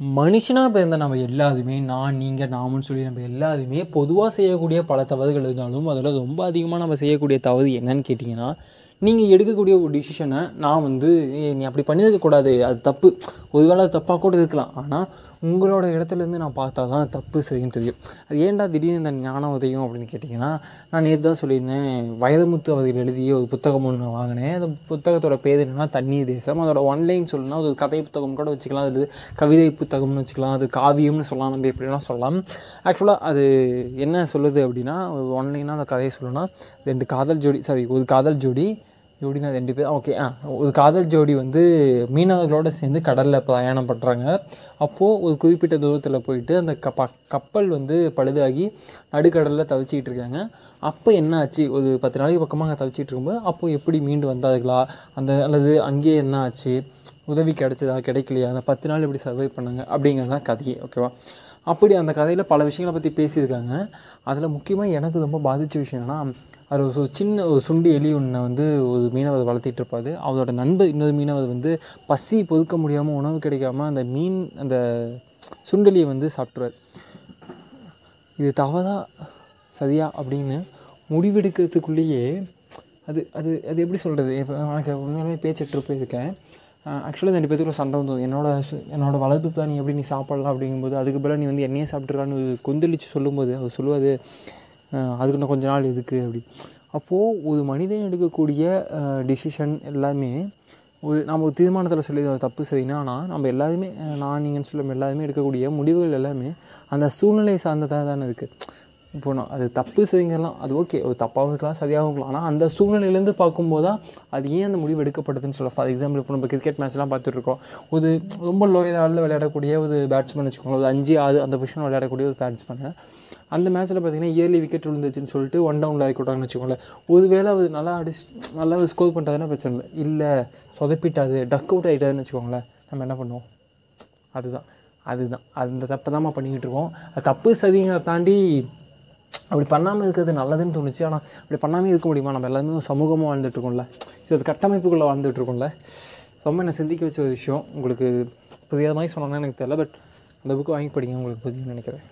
மனுஷனாக பிறந்த நம்ம எல்லாருமே நான் நீங்கள் நாமுன்னு சொல்லி நம்ம எல்லாருமே பொதுவாக செய்யக்கூடிய பல தவறுகள் இருந்தாலும் அதில் ரொம்ப அதிகமாக நம்ம செய்யக்கூடிய தவறு என்னன்னு கேட்டிங்கன்னா நீங்கள் எடுக்கக்கூடிய ஒரு டிசிஷனை நான் வந்து நீ அப்படி பண்ணியிருக்கக்கூடாது அது தப்பு. ஒருவேளை தப்பாக கூட இருக்கலாம். ஆனால் உங்களோட இடத்துலேருந்து நான் பார்த்தா தான் தப்பு சரின்னு தெரியும். அது ஏன்டா திடீர்னு இந்த ஞான உதயம் அப்படின்னு கேட்டிங்கன்னா நான் நேற்று தான் சொல்லியிருந்தேன் வைரமுத்து அவர்கள் எழுதிய ஒரு புத்தகம் ஒன்று நான் வாங்கினேன். அந்த புத்தகத்தோட பேர் என்னென்னா தண்ணீர் தேசம் அதோட ஒன்லைன் சொல்லணும்னா அது ஒரு கதை புத்தகம் கூட வச்சுக்கலாம். அது கவிதை புத்தகம்னு வச்சுக்கலாம். அது காவியம்னு சொல்லலாம். நம்ம எப்படிலாம் சொல்லலாம். ஆக்சுவலாக அது என்ன சொல்லுது அப்படின்னா ஒரு ஒன்லைனாக அந்த கதையை சொல்லணும்னா ரெண்டு காதல் ஜோடி சாரி ஒரு காதல் ஜோடி ஜோடினா ரெண்டு பேர். ஓகே ஆ ஒரு காதல் ஜோடி வந்து மீனவர்களோடு சேர்ந்து கடலில் பிரயாணம் பண்ணுறாங்க அப்போது ஒரு குறிப்பிட்ட தூரத்தில் போயிட்டு அந்த கப்ப கப்பல் வந்து பழுதாகி நடுக்கடலில் தவிச்சிக்கிட்டு இருக்காங்க. அப்போ என்ன ஆச்சு? ஒரு பத்து நாளைக்கு பக்கமாக அங்கே தவிச்சிட்டு இருக்கும்போது அப்போது எப்படி மீண்டு வந்தார்களா? அந்த அல்லது அங்கேயே என்ன ஆச்சு? உதவி கிடைச்சதா? கிடைக்கலையா? அந்த பத்து நாள் எப்படி சர்வை பண்ணாங்க? அப்படிங்கிறது தான் கதையே ஓகேவா அப்படி அந்த கதையில் பல விஷயங்களை பற்றி பேசியிருக்காங்க. அதில் முக்கியமாக எனக்கு ரொம்ப பாதித்த விஷயம் என்னன்னா அது ஒரு சின்ன ஒரு சுண்டி எலி ஒன்றை வந்து ஒரு மீனவர் வளர்த்திட்டு இருப்பார். அவரோட நண்பர் இன்னொரு மீனவர் வந்து பசி பொதுக்க முடியாமல் உணவு கிடைக்காம அந்த மீன் அந்த சுண்டெலியை வந்து சாப்பிட்ருவார் இது தவறா சரியா அப்படின்னு முடிவெடுக்கிறதுக்குள்ளேயே அது அது அது எப்படி சொல்கிறது இப்போ எனக்கு உண்மையாலுமே பேச்சிட்டு போயிருக்கேன் ஆக்சுவலாக ரெண்டு பேத்துக்குள்ள சண்டை வந்தது என்னோட என்னோட வளர்ப்பு தான் நீ எப்படி நீ சாப்பிடலாம் அப்படிங்கும்போது அதுக்கு பதிலாக நீ வந்து என்னையே சாப்பிட்ருக்கான்னு கொந்தளிச்சு சொல்லும்போது அவர் சொல்லுவார் அதுக்கு இன்னும் கொஞ்ச நாள் எதுக்கு அப்படி. அப்போது ஒரு மனிதன் எடுக்கக்கூடிய டிசிஷன் எல்லாமே ஒரு நம்ம ஒரு தீர்மானத்தில் சொல்லி தப்பு சரின்னா ஆனால் நம்ம எல்லாருமே நான் நீங்கன்னு சொல்ல எல்லாருமே எடுக்கக்கூடிய முடிவுகள் எல்லாமே அந்த சூழ்நிலை சார்ந்ததாக தானே இருக்குது இப்போ நான் அது தப்பு சரிங்கலாம் அது ஓகே ஒரு தப்பாகவும் இருக்கலாம் சரியாகவும் இருக்கலாம் ஆனால் அந்த சூழ்நிலையிலேருந்து பார்க்கும்போது தான் அது ஏன் அந்த முடிவு எடுக்கப்படுதுன்னு சொல்ல ஃபார் எக்ஸாம்பிள் இப்போ நம்ம கிரிக்கெட் மேட்ச்லாம் பார்த்துட்ருக்கோம் ஒரு ரொம்ப லோயர் லெவலில் விளையாடக்கூடிய ஒரு பேட்ஸ்மேன் வச்சுக்கோங்களேன் ஒரு அஞ்சு ஆறு அந்த பொசிஷன் விளையாடக்கூடிய ஒரு பேட்ஸ்மேன் அந்த மேட்ச்சில் பார்த்தீங்கன்னா இயர்லி விக்கெட் விழுந்துச்சுன்னு சொல்லிட்டு ஒன் டவுனில் ஆகி வச்சுக்கோங்களேன். ஒருவேளை அது நல்லா அடிச்சு நல்லா ஸ்கோர் பண்ணிட்டாதுன்னா பிரச்சனை இல்லை. இல்லை சொதப்பிட்டாது டக் அவுட் ஆகிட்டாதுன்னு வச்சுக்கோங்களேன் நம்ம என்ன பண்ணுவோம்? அதுதான் அதுதான். அந்த தப்பை தான் பண்ணிக்கிட்டு இருக்கோம். அது தப்பு சரிங்கிறத தாண்டி அப்படி பண்ணாமல் இருக்கிறது நல்லதுன்னு தோணுச்சு. ஆனால் அப்படி பண்ணாமல் இருக்க முடியுமா? நம்ம எல்லாருமே சமூகமாக வாழ்ந்துட்டுருக்கோம்ல இது ஒரு கட்டமைப்புக்குள்ளே வாழ்ந்துட்டுருக்கோம்ல ரொம்ப என்னை சிந்திக்க வச்ச ஒரு விஷயம். உங்களுக்கு புதிய மாதிரி சொன்னோன்னா எனக்கு தெரியல பட் அந்த புக்கு வாங்கி படிங்க உங்களுக்கு புரியும்னு நினைக்கிறேன்.